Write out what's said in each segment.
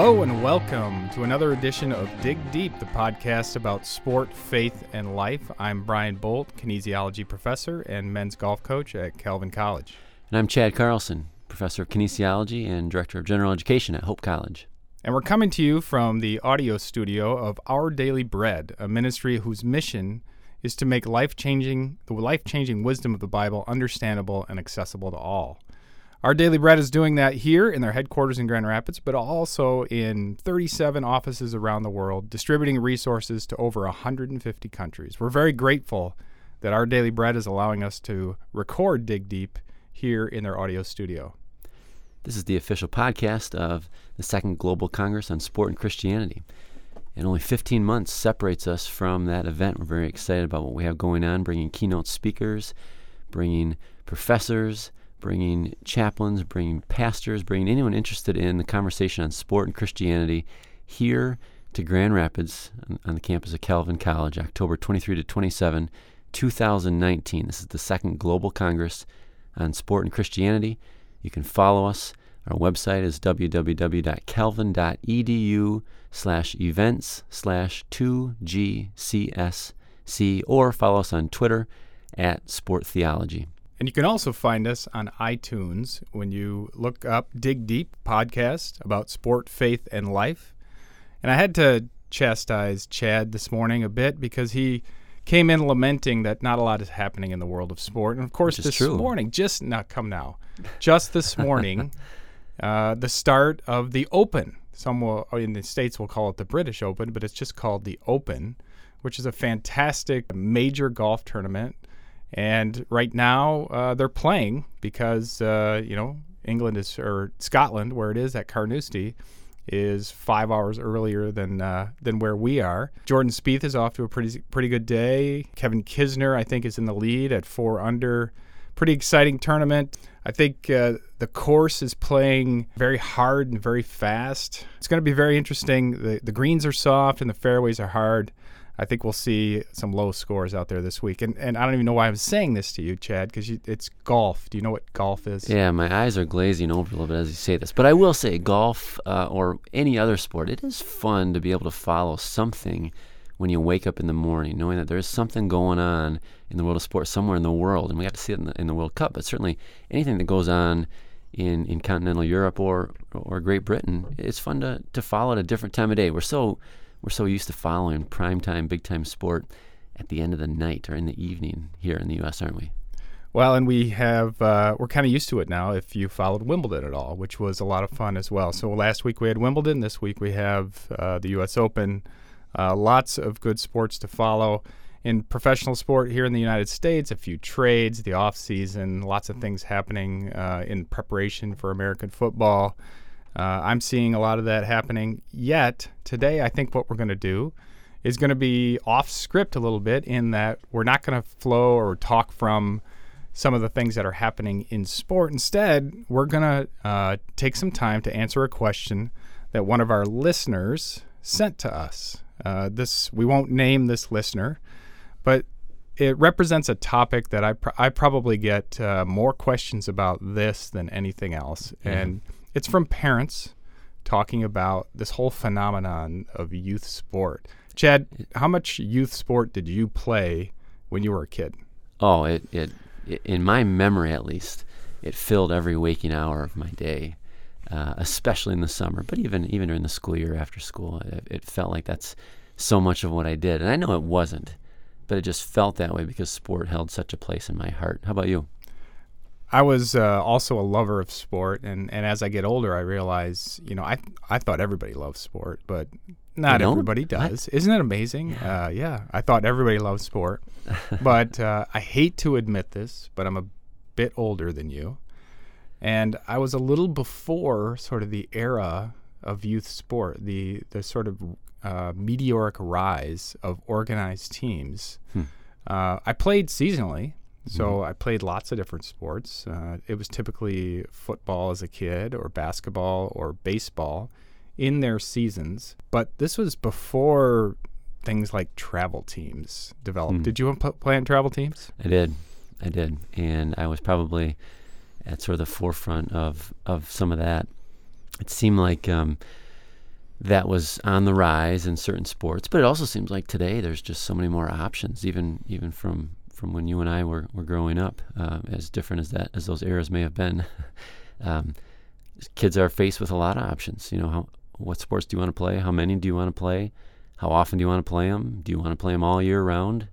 Hello and welcome to another edition of Dig Deep, the podcast about sport, faith, and life. I'm Brian Bolt, kinesiology professor and men's golf coach at Calvin College. And I'm Chad Carlson, professor of kinesiology and director of general education at Hope College. And we're coming to you from the audio studio of Our Daily Bread, a ministry whose mission is to make life-changing the life-changing wisdom of the Bible understandable and accessible to all. Our Daily Bread is doing that here in their headquarters in Grand Rapids, but also in 37 offices around the world, distributing resources to over 150 countries. We're very grateful that Our Daily Bread is allowing us to record Dig Deep here in their audio studio. This is the official podcast of the Second Global Congress on Sport and Christianity. And only 15 months separates us from that event. We're very excited about what we have going on, bringing keynote speakers, bringing professors, bringing chaplains, bringing pastors, bringing anyone interested in the conversation on sport and Christianity here to Grand Rapids on, on the campus of Calvin College, October 23 to 27, 2019. This is the second Global Congress on Sport and Christianity. You can follow us. Our website is www.calvin.edu slash events slash 2GCSC or follow us on Twitter at Sport Theology. And you can also find us on iTunes when you look up Dig Deep podcast about sport, faith, and life. And I had to chastise Chad this morning a bit because he came in lamenting that not a lot is happening in the world of sport. And of course, this true. morning, just not come now, just this morning, uh, the start of the Open. Some will, in the States will call it the British Open, but it's just called the Open, which is a fantastic major golf tournament and right now, uh, they're playing because uh, you know England is or Scotland, where it is at Carnoustie, is five hours earlier than uh, than where we are. Jordan Spieth is off to a pretty pretty good day. Kevin Kisner, I think, is in the lead at four under. Pretty exciting tournament. I think uh, the course is playing very hard and very fast. It's going to be very interesting. The the greens are soft and the fairways are hard. I think we'll see some low scores out there this week. And and I don't even know why I'm saying this to you, Chad, because it's golf. Do you know what golf is? Yeah, my eyes are glazing over a little bit as you say this. But I will say, golf uh, or any other sport, it is fun to be able to follow something when you wake up in the morning, knowing that there is something going on in the world of sports somewhere in the world. And we got to see it in the, in the World Cup, but certainly anything that goes on in, in continental Europe or or Great Britain, it's fun to, to follow at a different time of day. We're so we're so used to following prime time, big time sport at the end of the night or in the evening here in the U.S., aren't we? Well, and we have uh, we're kind of used to it now. If you followed Wimbledon at all, which was a lot of fun as well. So last week we had Wimbledon. This week we have uh, the U.S. Open. Uh, lots of good sports to follow in professional sport here in the United States. A few trades, the off season, lots of things happening uh, in preparation for American football. Uh, I'm seeing a lot of that happening. Yet today, I think what we're going to do is going to be off script a little bit in that we're not going to flow or talk from some of the things that are happening in sport. Instead, we're going to uh, take some time to answer a question that one of our listeners sent to us. Uh, this we won't name this listener, but it represents a topic that I, pr- I probably get uh, more questions about this than anything else, Yeah. and it's from parents talking about this whole phenomenon of youth sport. Chad, how much youth sport did you play when you were a kid? Oh, it, it, it in my memory at least, it filled every waking hour of my day, uh, especially in the summer. But even even during the school year after school, it, it felt like that's so much of what I did. And I know it wasn't, but it just felt that way because sport held such a place in my heart. How about you? I was uh, also a lover of sport, and, and as I get older, I realize, you know, I I thought everybody loves sport, but not everybody does. Isn't it amazing? Yeah. Uh, yeah, I thought everybody loves sport, but uh, I hate to admit this, but I'm a bit older than you, and I was a little before sort of the era of youth sport, the the sort of uh, meteoric rise of organized teams. Hmm. Uh, I played seasonally. So I played lots of different sports. Uh, it was typically football as a kid, or basketball, or baseball in their seasons. But this was before things like travel teams developed. Hmm. Did you p- play on travel teams? I did, I did, and I was probably at sort of the forefront of of some of that. It seemed like um, that was on the rise in certain sports. But it also seems like today there's just so many more options, even even from from when you and I were, were growing up. Uh, as different as that as those eras may have been, um, kids are faced with a lot of options. You know, how, what sports do you want to play? How many do you want to play? How often do you want to play them? Do you want to play them all year round?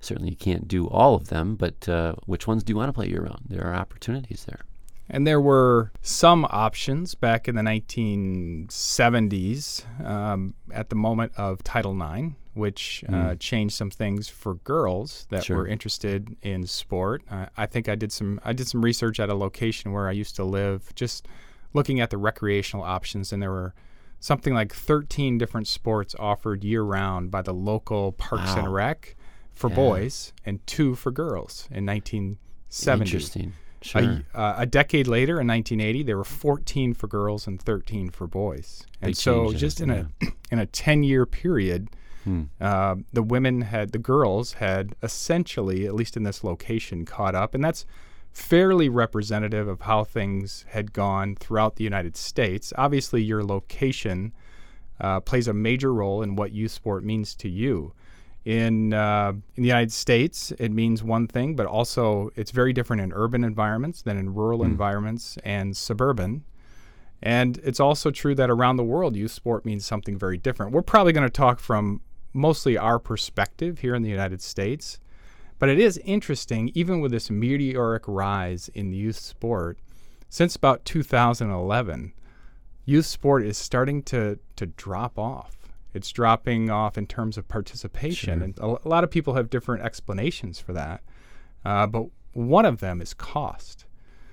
Certainly, you can't do all of them, but uh, which ones do you want to play year round? There are opportunities there. And there were some options back in the 1970s um, at the moment of Title IX, which uh, mm. changed some things for girls that sure. were interested in sport. Uh, I think I did some I did some research at a location where I used to live, just looking at the recreational options, and there were something like 13 different sports offered year round by the local Parks wow. and Rec for yeah. boys and two for girls in 1970. Interesting. Sure. A, uh, a, decade later, in 1980, there were 14 for girls and 13 for boys. And so, just yeah. in a in a 10 year period, hmm. uh, the women had the girls had essentially, at least in this location, caught up, and that's fairly representative of how things had gone throughout the United States. Obviously, your location uh, plays a major role in what youth sport means to you. In uh, in the United States, it means one thing, but also it's very different in urban environments than in rural Mm. environments and suburban. And it's also true that around the world, youth sport means something very different. We're probably going to talk from mostly our perspective here in the United States, but it is interesting, even with this meteoric rise in youth sport, since about 2011, youth sport is starting to, to drop off. It's dropping off in terms of participation. Sure. And a, a lot of people have different explanations for that. Uh, but one of them is cost.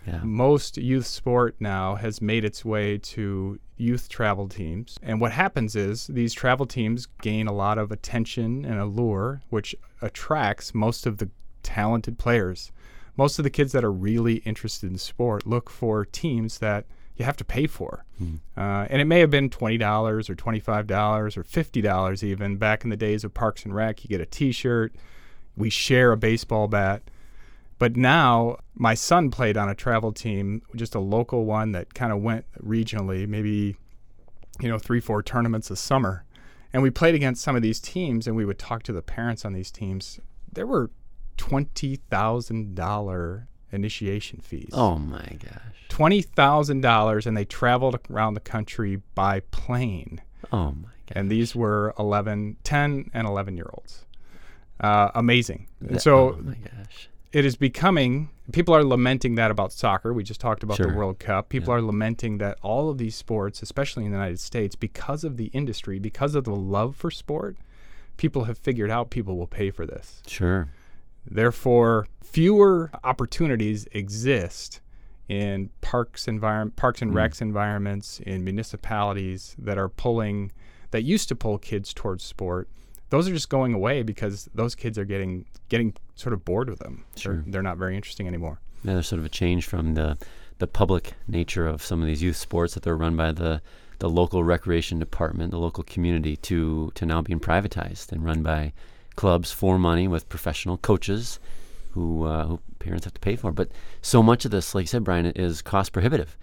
Yeah. Most youth sport now has made its way to youth travel teams. And what happens is these travel teams gain a lot of attention and allure, which attracts most of the talented players. Most of the kids that are really interested in sport look for teams that you have to pay for. Mm. Uh, and it may have been $20 or $25 or $50 even. Back in the days of Parks and Rec, you get a t shirt, we share a baseball bat. But now, my son played on a travel team, just a local one that kind of went regionally, maybe, you know, three, four tournaments a summer. And we played against some of these teams, and we would talk to the parents on these teams. There were $20,000 initiation fees. Oh my gosh. Twenty thousand dollars, and they traveled around the country by plane. Oh my gosh. And these were 11, 10, and 11 year olds. Uh, amazing. And so oh my gosh. It is becoming, people are lamenting that about soccer. We just talked about Sure. the World Cup. People Yeah. are lamenting that all of these sports, especially in the United States, because of the industry, because of the love for sport, people have figured out people will pay for this. Sure. Therefore, fewer opportunities exist in parks environment, parks and Mm. recs environments, in municipalities that are pulling, that used to pull kids towards sport. Those are just going away because those kids are getting getting sort of bored with them. Sure. They're, they're not very interesting anymore. Yeah, there's sort of a change from the the public nature of some of these youth sports that they're run by the the local recreation department, the local community, to to now being privatized and run by clubs for money with professional coaches who uh, who parents have to pay for. But so much of this, like you said, Brian, is cost prohibitive,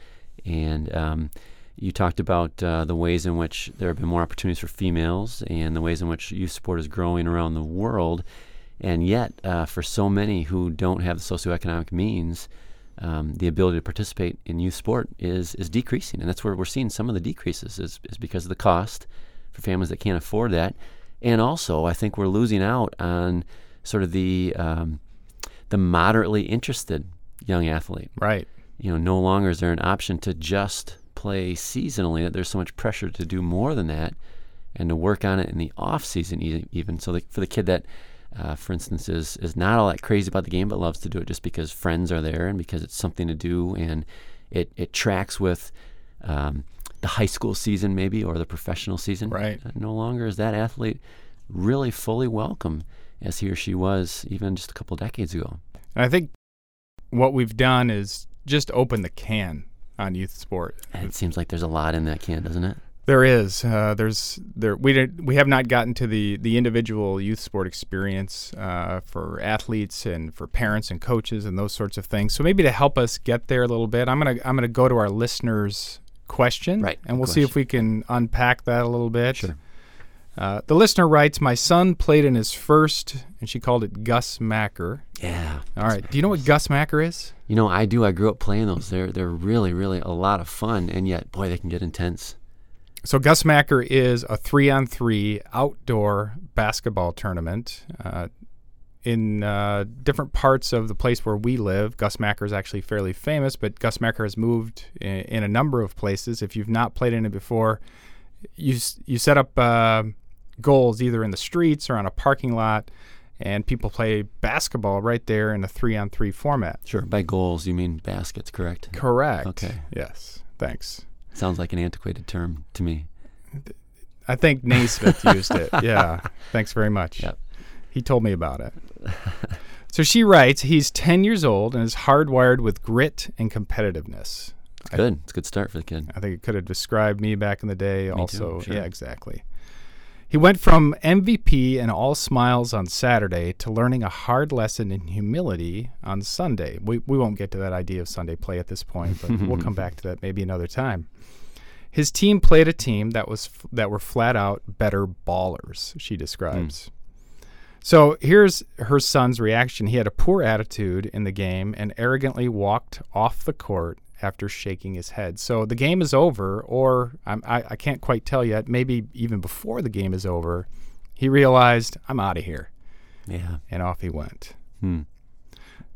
and um, you talked about uh, the ways in which there have been more opportunities for females and the ways in which youth sport is growing around the world. And yet, uh, for so many who don't have the socioeconomic means, um, the ability to participate in youth sport is is decreasing, and that's where we're seeing some of the decreases is, is because of the cost for families that can't afford that, and also I think we're losing out on sort of the um, the moderately interested young athlete. Right. You know, no longer is there an option to just play seasonally. That there's so much pressure to do more than that, and to work on it in the off season even. So the, for the kid that uh, for instance, is is not all that crazy about the game, but loves to do it just because friends are there and because it's something to do, and it it tracks with um, the high school season maybe or the professional season. Right. Uh, no longer is that athlete really fully welcome as he or she was even just a couple decades ago. And I think what we've done is just open the can on youth sport. It seems like there's a lot in that can, doesn't it? There is. Uh, there's there. We did, we have not gotten to the the individual youth sport experience uh, for athletes and for parents and coaches and those sorts of things. So maybe to help us get there a little bit, I'm gonna I'm gonna go to our listeners question. Right, And we'll see if we can unpack that a little bit. Sure. Uh, the listener writes, My son played in his first, and she called it Gus Macker. Yeah. All right. Do you know what Gus Macker is? You know, I do. I grew up playing those. They're they're really really a lot of fun, and yet, boy, they can get intense. So Gus Macker is a three-on-three outdoor basketball tournament uh, in uh, different parts of the place where we live. Gus Macker is actually fairly famous, but Gus Macker has moved in, in a number of places. If you've not played in it before, you you set up uh, goals either in the streets or on a parking lot, and people play basketball right there in a three-on-three format. Sure. By goals, you mean baskets, correct? Correct. Okay. Yes. Thanks. Sounds like an antiquated term to me. I think Naismith used it. Yeah. Thanks very much. Yep. He told me about it. so she writes, he's 10 years old and is hardwired with grit and competitiveness. I- Good. It's a good start for the kid. I think it could have described me back in the day too, also. sure. Yeah, exactly. He went from MVP and all smiles on Saturday to learning a hard lesson in humility on Sunday. We, we won't get to that idea of Sunday play at this point, but we'll come back to that maybe another time. His team played a team that was f- that were flat out better ballers, she describes. Hmm. So here's her son's reaction. He had a poor attitude in the game and arrogantly walked off the court after shaking his head. So the game is over, or I'm, I, I can't quite tell yet. Maybe even before the game is over, he realized, I'm out of here. Yeah. And off he went. Hmm.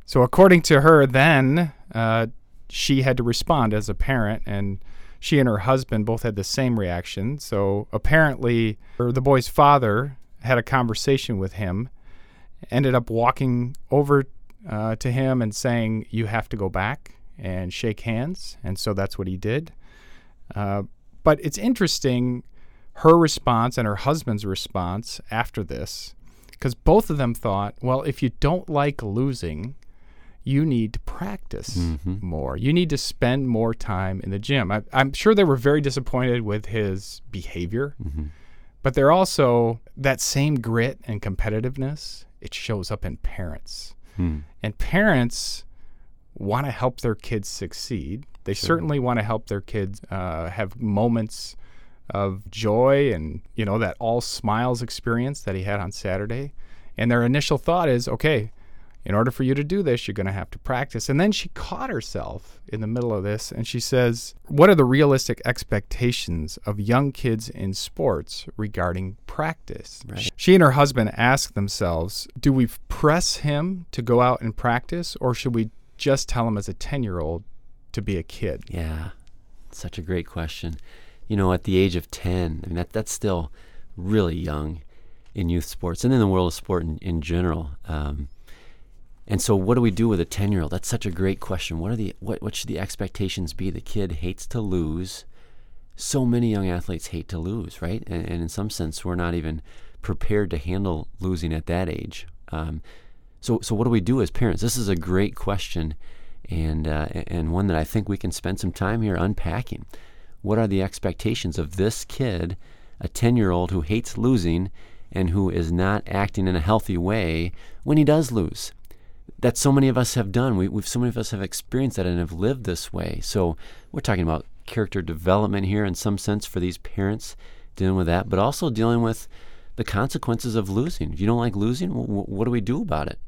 So according to her, then uh, she had to respond as a parent, and she and her husband both had the same reaction. So apparently, the boy's father had a conversation with him, ended up walking over uh, to him and saying, "You have to go back and shake hands," and so that's what he did. Uh, but it's interesting her response and her husband's response after this, because both of them thought, well, if you don't like losing, you need to practice Mhm. more. You need to spend more time in the gym. I, I'm sure they were very disappointed with his behavior, Mhm. but they're also that same grit and competitiveness. It shows up in parents, Hmm. and parents want to help their kids succeed. They Sure. certainly want to help their kids uh, have moments of joy and you know that all smiles experience that he had on Saturday. And their initial thought is, okay, in order for you to do this, you're going to have to practice. And then she caught herself in the middle of this and she says, What are the realistic expectations of young kids in sports regarding practice? Right. She and her husband ask themselves, Do we press him to go out and practice, or should we just tell him as a 10 year old to be a kid? Yeah, such a great question. You know, at the age of 10, I mean, that, that's still really young in youth sports and in the world of sport in, in general. Um, and so, what do we do with a 10 year old? That's such a great question. What, are the, what, what should the expectations be? The kid hates to lose. So many young athletes hate to lose, right? And, and in some sense, we're not even prepared to handle losing at that age. Um, so, so what do we do as parents? This is a great question, and uh, and one that I think we can spend some time here unpacking. What are the expectations of this kid, a ten-year-old who hates losing, and who is not acting in a healthy way when he does lose? That so many of us have done. We, we've so many of us have experienced that and have lived this way. So we're talking about character development here in some sense for these parents dealing with that, but also dealing with the consequences of losing. If you don't like losing, wh- what do we do about it?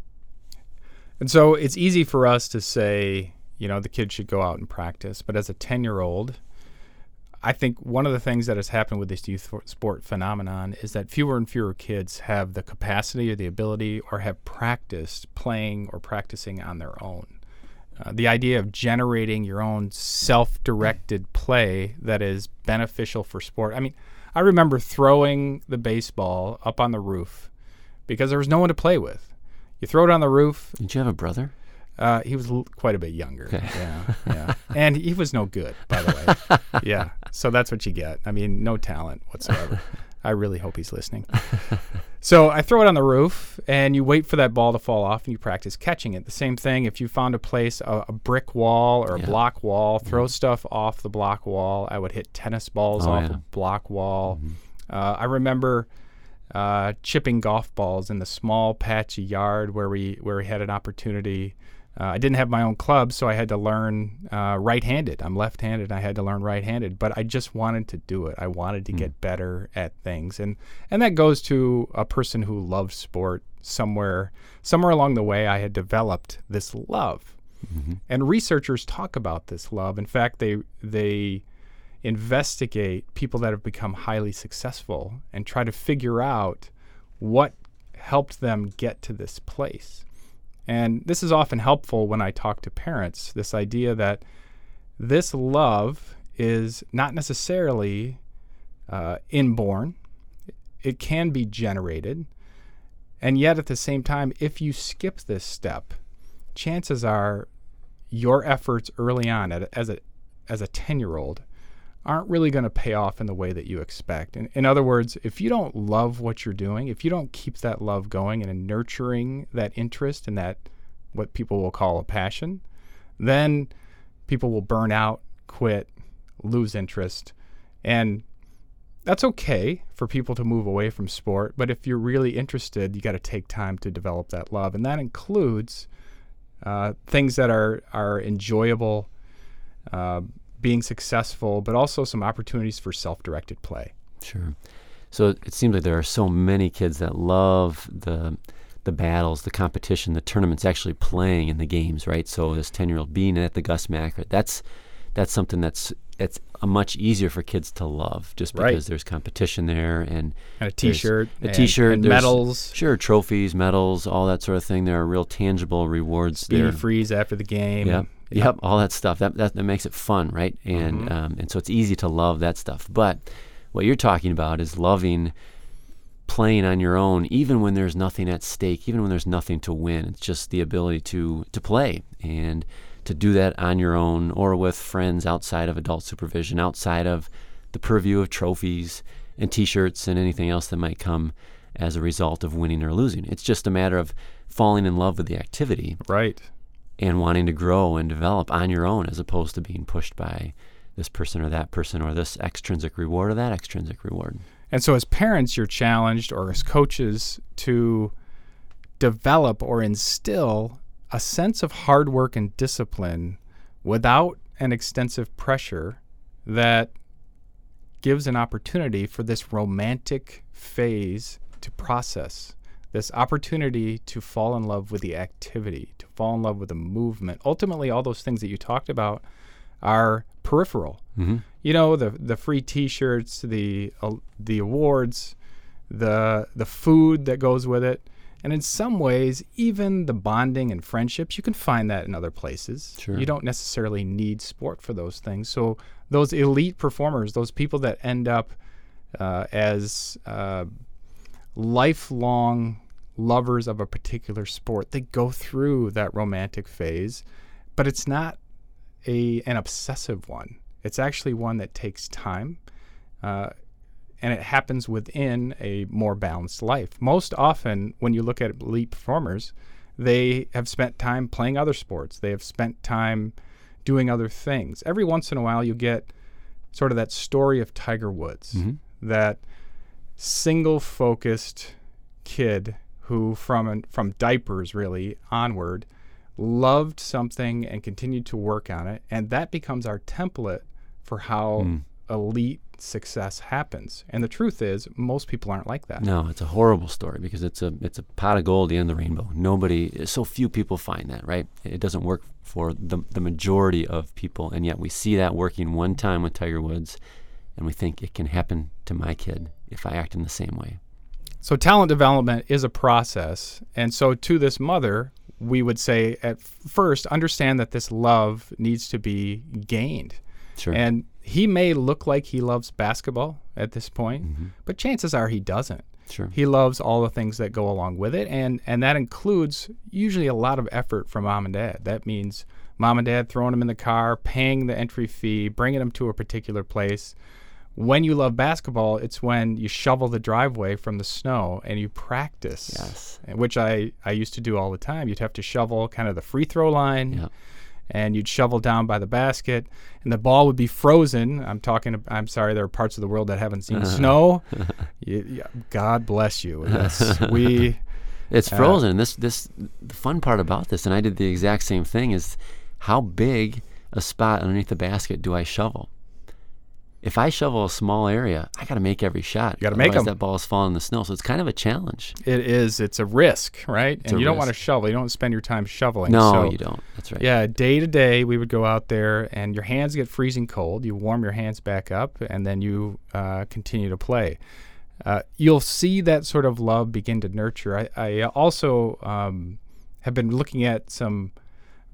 And so it's easy for us to say, you know, the kid should go out and practice. But as a 10 year old, I think one of the things that has happened with this youth sport phenomenon is that fewer and fewer kids have the capacity or the ability or have practiced playing or practicing on their own. Uh, the idea of generating your own self directed play that is beneficial for sport. I mean, I remember throwing the baseball up on the roof because there was no one to play with. You throw it on the roof, Did you have a brother? uh, he was l- quite a bit younger. Okay. Yeah, yeah, and he was no good, by the way. yeah, so that's what you get. I mean, no talent whatsoever. I really hope he's listening. So I throw it on the roof, and you wait for that ball to fall off, and you practice catching it. The same thing if you found a place, a, a brick wall or a Yeah. block wall, throw stuff off the block wall. I would hit tennis balls Oh, off yeah. a block wall. Mhm. Uh, I remember uh, chipping golf balls in the small patchy yard where we where we had an opportunity uh, I didn't have my own club, so I had to learn uh, right-handed. I'm left-handed. I had to learn right-handed, but I just wanted to do it. I wanted to mm. get better at things, and and that goes to a person who loves sport. Somewhere, somewhere along the way, I had developed this love, mm-hmm. and researchers talk about this love. In fact, they they investigate people that have become highly successful and try to figure out what helped them get to this place. And this is often helpful when I talk to parents this idea that this love is not necessarily uh, inborn, it can be generated. And yet, at the same time, if you skip this step, chances are your efforts early on at, as a as a 10 year old aren't really going to pay off in the way that you expect. In, in other words, if you don't love what you're doing, if you don't keep that love going and nurturing that interest and that what people will call a passion, then people will burn out, quit, lose interest. And that's okay for people to move away from sport, but if you're really interested, you got to take time to develop that love. And that includes uh, things that are, are enjoyable, uh, being successful, but also some opportunities for self directed play. Sure. So it seems like there are so many kids that love the the battles, the competition, the tournaments, actually playing in the games, right? So this ten year old being at the Gus Macker, that's that's something that's a much easier for kids to love just because right. there's competition there and, and a t-shirt a t-shirt and, and medals sure trophies medals all that sort of thing there are real tangible rewards Speedy there freeze after the game yep. Yep. all that stuff that, that that makes it fun right and mm-hmm. um, and so it's easy to love that stuff but what you're talking about is loving playing on your own even when there's nothing at stake even when there's nothing to win it's just the ability to to play and to do that on your own or with friends outside of adult supervision, outside of the purview of trophies and t shirts and anything else that might come as a result of winning or losing. It's just a matter of falling in love with the activity. Right. And wanting to grow and develop on your own as opposed to being pushed by this person or that person or this extrinsic reward or that extrinsic reward. And so, as parents, you're challenged, or as coaches, to develop or instill a sense of hard work and discipline without an extensive pressure that gives an opportunity for this romantic phase to process, this opportunity to fall in love with the activity, to fall in love with the movement. Ultimately, all those things that you talked about are peripheral. Mm-hmm. You know, the the free T-shirts, the uh, the awards, the the food that goes with it. And in some ways, even the bonding and friendships, you can find that in other places. Sure. You don't necessarily need sport for those things. So, those elite performers, those people that end up uh, as uh, lifelong lovers of a particular sport, they go through that romantic phase, but it's not a an obsessive one. It's actually one that takes time. Uh, and it happens within a more balanced life. Most often, when you look at elite performers, they have spent time playing other sports, they have spent time doing other things. Every once in a while, you get sort of that story of Tiger Woods, mm-hmm. that single focused kid who, from, from diapers really onward, loved something and continued to work on it. And that becomes our template for how mm. elite success happens. And the truth is, most people aren't like that. No, it's a horrible story because it's a it's a pot of gold at the end of the rainbow. Nobody, so few people find that, right? It doesn't work for the the majority of people, and yet we see that working one time with Tiger Woods, and we think it can happen to my kid if I act in the same way. So talent development is a process, and so to this mother, we would say at first understand that this love needs to be gained. Sure. And he may look like he loves basketball at this point, mm-hmm. but chances are he doesn't. Sure. He loves all the things that go along with it, and and that includes usually a lot of effort from mom and dad. That means mom and dad throwing him in the car, paying the entry fee, bringing him to a particular place. When you love basketball, it's when you shovel the driveway from the snow and you practice. Yes. Which I, I used to do all the time. You'd have to shovel kind of the free throw line. Yep and you'd shovel down by the basket, and the ball would be frozen. I'm talking. I'm sorry, there are parts of the world that haven't seen uh-huh. snow. you, God bless you. Yes, we It's frozen. and this this the fun part about this, and I did the exact same thing, is how big a spot underneath the basket do I shovel? If I shovel a small area, I got to make every shot. You got to make them. That ball's falling in the snow, so it's kind of a challenge. It is. It's a risk, right? It's and you risk. don't want to shovel. You don't spend your time shoveling. No, so, you don't. That's right. Yeah, day to day, we would go out there, and your hands get freezing cold. You warm your hands back up, and then you uh, continue to play. Uh, you'll see that sort of love begin to nurture. I, I also um, have been looking at some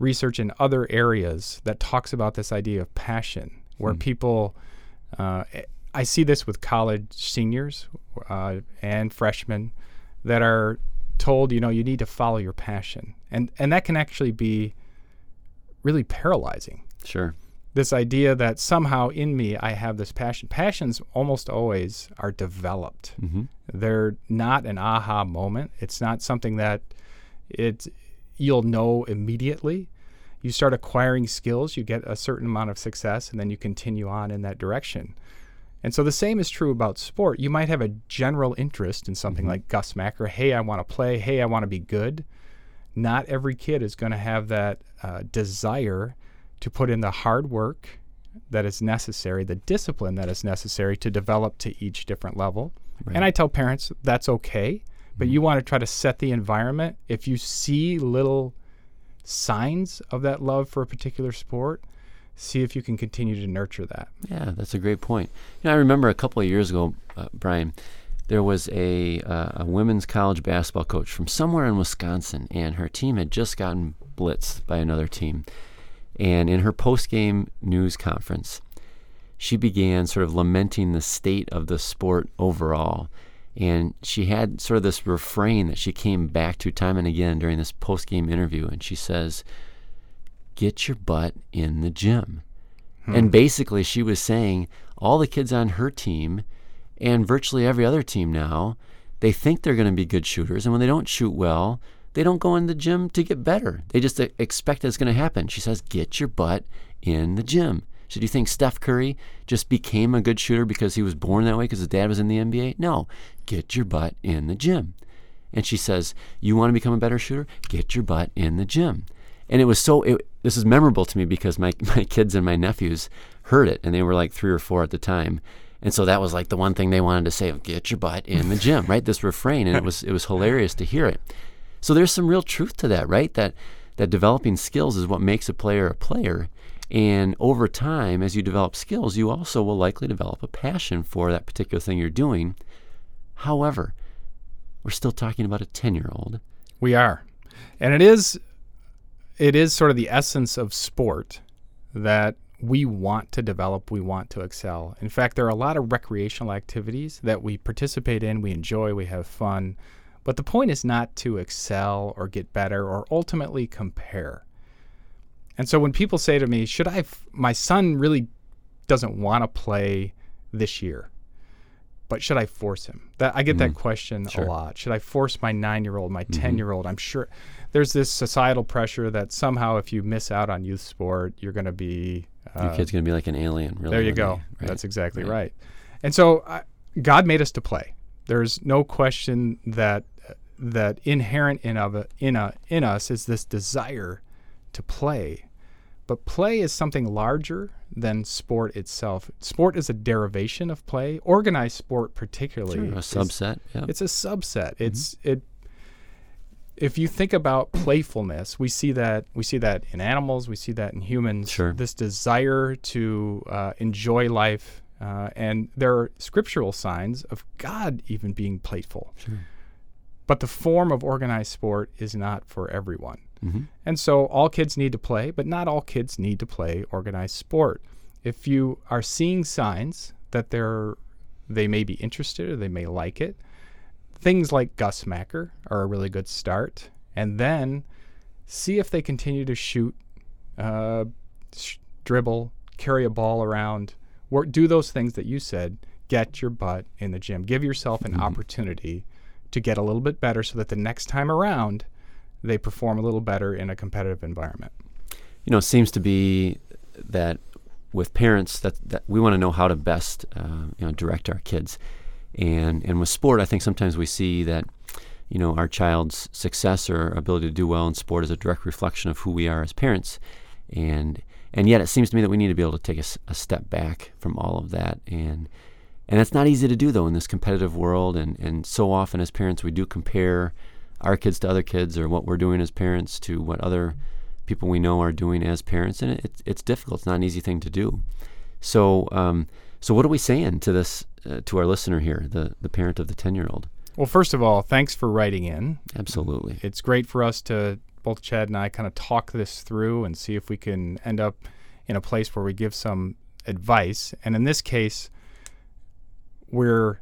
research in other areas that talks about this idea of passion, where Hmm. people uh, I see this with college seniors uh, and freshmen that are told, you know, you need to follow your passion, and and that can actually be really paralyzing. Sure. This idea that somehow in me I have this passion. Passions almost always are developed. hmm They're not an aha moment. It's not something that it you'll know immediately. You start acquiring skills, you get a certain amount of success, and then you continue on in that direction. And so the same is true about sport. You might have a general interest in something like Gus Macker. Hey, I want to play. Hey, I want to be good. Not every kid is going to have that uh, desire to put in the hard work that is necessary, the discipline that is necessary to develop to each different level. Right. And I tell parents that's okay, but you want to try to set the environment. If you see little signs of that love for a particular sport, see if you can continue to nurture that. Yeah, that's a great point. You know, I remember a couple of years ago, uh, Brian, there was a uh, a women's college basketball coach from somewhere in Wisconsin, and her team had just gotten blitzed by another team. And in her post game news conference, she began sort of lamenting the state of the sport overall. And she had sort of this refrain that she came back to time and again during this post game interview. And she says, Get your butt in the gym. And hmm. basically, she was saying all the kids on her team and virtually every other team now, they think they're going to be good shooters. And when they don't shoot well, they don't go in the gym to get better. They just expect it's going to happen. She says, Get your butt in the gym. So do you think Steph Curry just became a good shooter because he was born that way because his dad was in the NBA? No. Get your butt in the gym. And she says, You want to become a better shooter? Get your butt in the gym. And it was so, it, this is memorable to me because my, my kids and my nephews heard it and they were like three or four at the time. And so that was like the one thing they wanted to say, oh, get your butt in the gym, right? This refrain. And it was, it was hilarious to hear it. So there's some real truth to that, right? That, that developing skills is what makes a player a player. And over time, as you develop skills, you also will likely develop a passion for that particular thing you're doing. However, we're still talking about a 10 year old. We are. And it is it is sort of the essence of sport that we want to develop, we want to excel. In fact, there are a lot of recreational activities that we participate in, we enjoy, we have fun. But the point is not to excel or get better or ultimately compare. And so when people say to me, "Should I f- my son really doesn't want to play this year?" but should I force him? That I get that question Sure. a lot. Should I force my nine-year-old, my ten-year-old? I'm sure there's this societal pressure that somehow if you miss out on youth sport, you're going to be. Your Uh, kid's going to be like an alien, really. there you go. they- right? That's exactly Right. right. And so I, God made us to play. There's no question that that inherent in of in a, in us is this desire to play. But play is something larger than sport itself. Sport is a derivation of play. Organized sport, particularly, Sure, a is- subset. Yeah. it's a subset. Mm-hmm. It's it. If you think about playfulness, we see that we see that in animals, we see that in humans. Sure. This desire to uh, enjoy life, uh, and there are scriptural signs of God even being playful. Sure. But the form of organized sport is not for everyone. hmm And so all kids need to play, but not all kids need to play organized sport. If you are seeing signs that they're they may be interested or they may like it, things like Gus Macker are a really good start. And then see if they continue to shoot, uh, sh- dribble, carry a ball around, work, do those things that you said. Get your butt in the gym. Give yourself an opportunity to get a little bit better so that the next time around they perform a little better in a competitive environment. You know, it seems to be that with parents that, that we want to know how to best uh, you know direct our kids, and and with sport, I think sometimes we see that you know, our child's success or ability to do well in sport is a direct reflection of who we are as parents. And and yet it seems to me that we need to be able to take a, a step back from all of that and and it's not easy to do though in this competitive world and and so often as parents we do compare our kids to other kids or what we're doing as parents to what other people we know are doing as parents and it, it's difficult. It's not an easy thing to do. So um, so what are we saying to this uh, to our listener here the the parent of the 10 year old well first of all thanks for writing in. Absolutely. It's great for us to both Chad and I kind of talk this through and see if we can end up in a place where we give some advice. And in this case, we're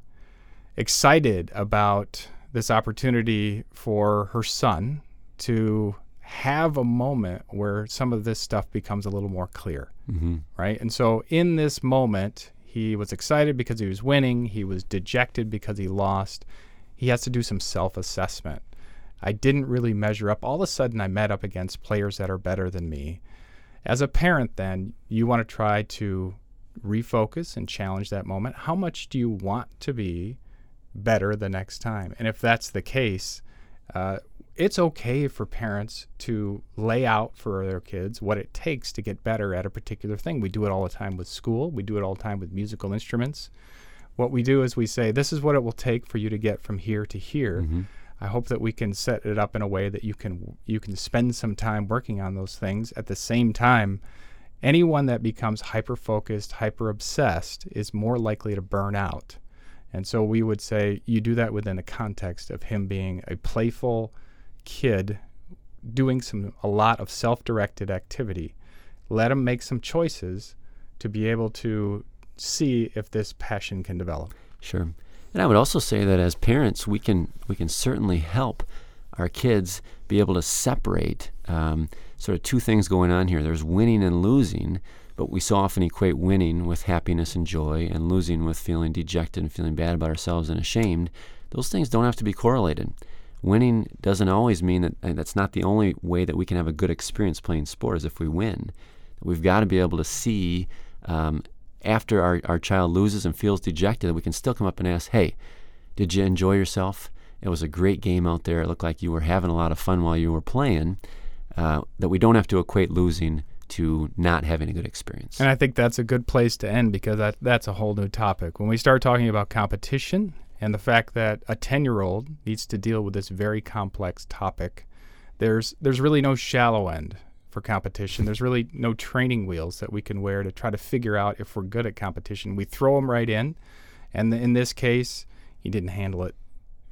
excited about this opportunity for her son to have a moment where some of this stuff becomes a little more clear. Mm-hmm. Right. And so in this moment, he was excited because he was winning, he was dejected because he lost. He has to do some self assessment. I didn't really measure up. All of a sudden, I met up against players that are better than me. As a parent, then, you want to try to refocus and challenge that moment. How much do you want to be better the next time? And if that's the case, uh, it's okay for parents to lay out for their kids what it takes to get better at a particular thing. We do it all the time with school, we do it all the time with musical instruments. What we do is we say, This is what it will take for you to get from here to here. Mm-hmm. I hope that we can set it up in a way that you can you can spend some time working on those things at the same time. Anyone that becomes hyper focused, hyper obsessed is more likely to burn out. And so we would say you do that within the context of him being a playful kid doing some a lot of self-directed activity. Let him make some choices to be able to see if this passion can develop. Sure. And I would also say that as parents, we can we can certainly help our kids be able to separate um, sort of two things going on here. There's winning and losing, but we so often equate winning with happiness and joy, and losing with feeling dejected and feeling bad about ourselves and ashamed. Those things don't have to be correlated. Winning doesn't always mean that that's not the only way that we can have a good experience playing sports if we win. We've got to be able to see um, after our, our child loses and feels dejected, we can still come up and ask, hey, did you enjoy yourself? It was a great game out there. It looked like you were having a lot of fun while you were playing. Uh, that we don't have to equate losing to not having a good experience. And I think that's a good place to end because that, that's a whole new topic. When we start talking about competition and the fact that a 10 year old needs to deal with this very complex topic, there's, there's really no shallow end for competition. There's really no training wheels that we can wear to try to figure out if we're good at competition. We throw them right in, and in this case, he didn't handle it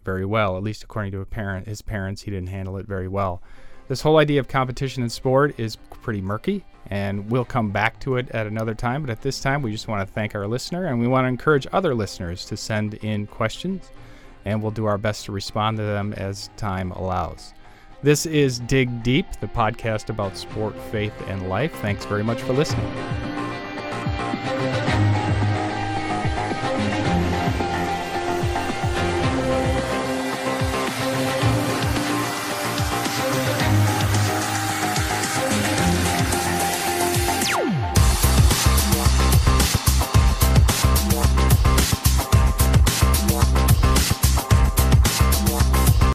very well. At least according to parent, his parents, he didn't handle it very well. This whole idea of competition in sport is pretty murky, and we'll come back to it at another time. But at this time, we just want to thank our listener, and we want to encourage other listeners to send in questions, and we'll do our best to respond to them as time allows. This is Dig Deep, the podcast about sport, faith, and life. Thanks very much for listening.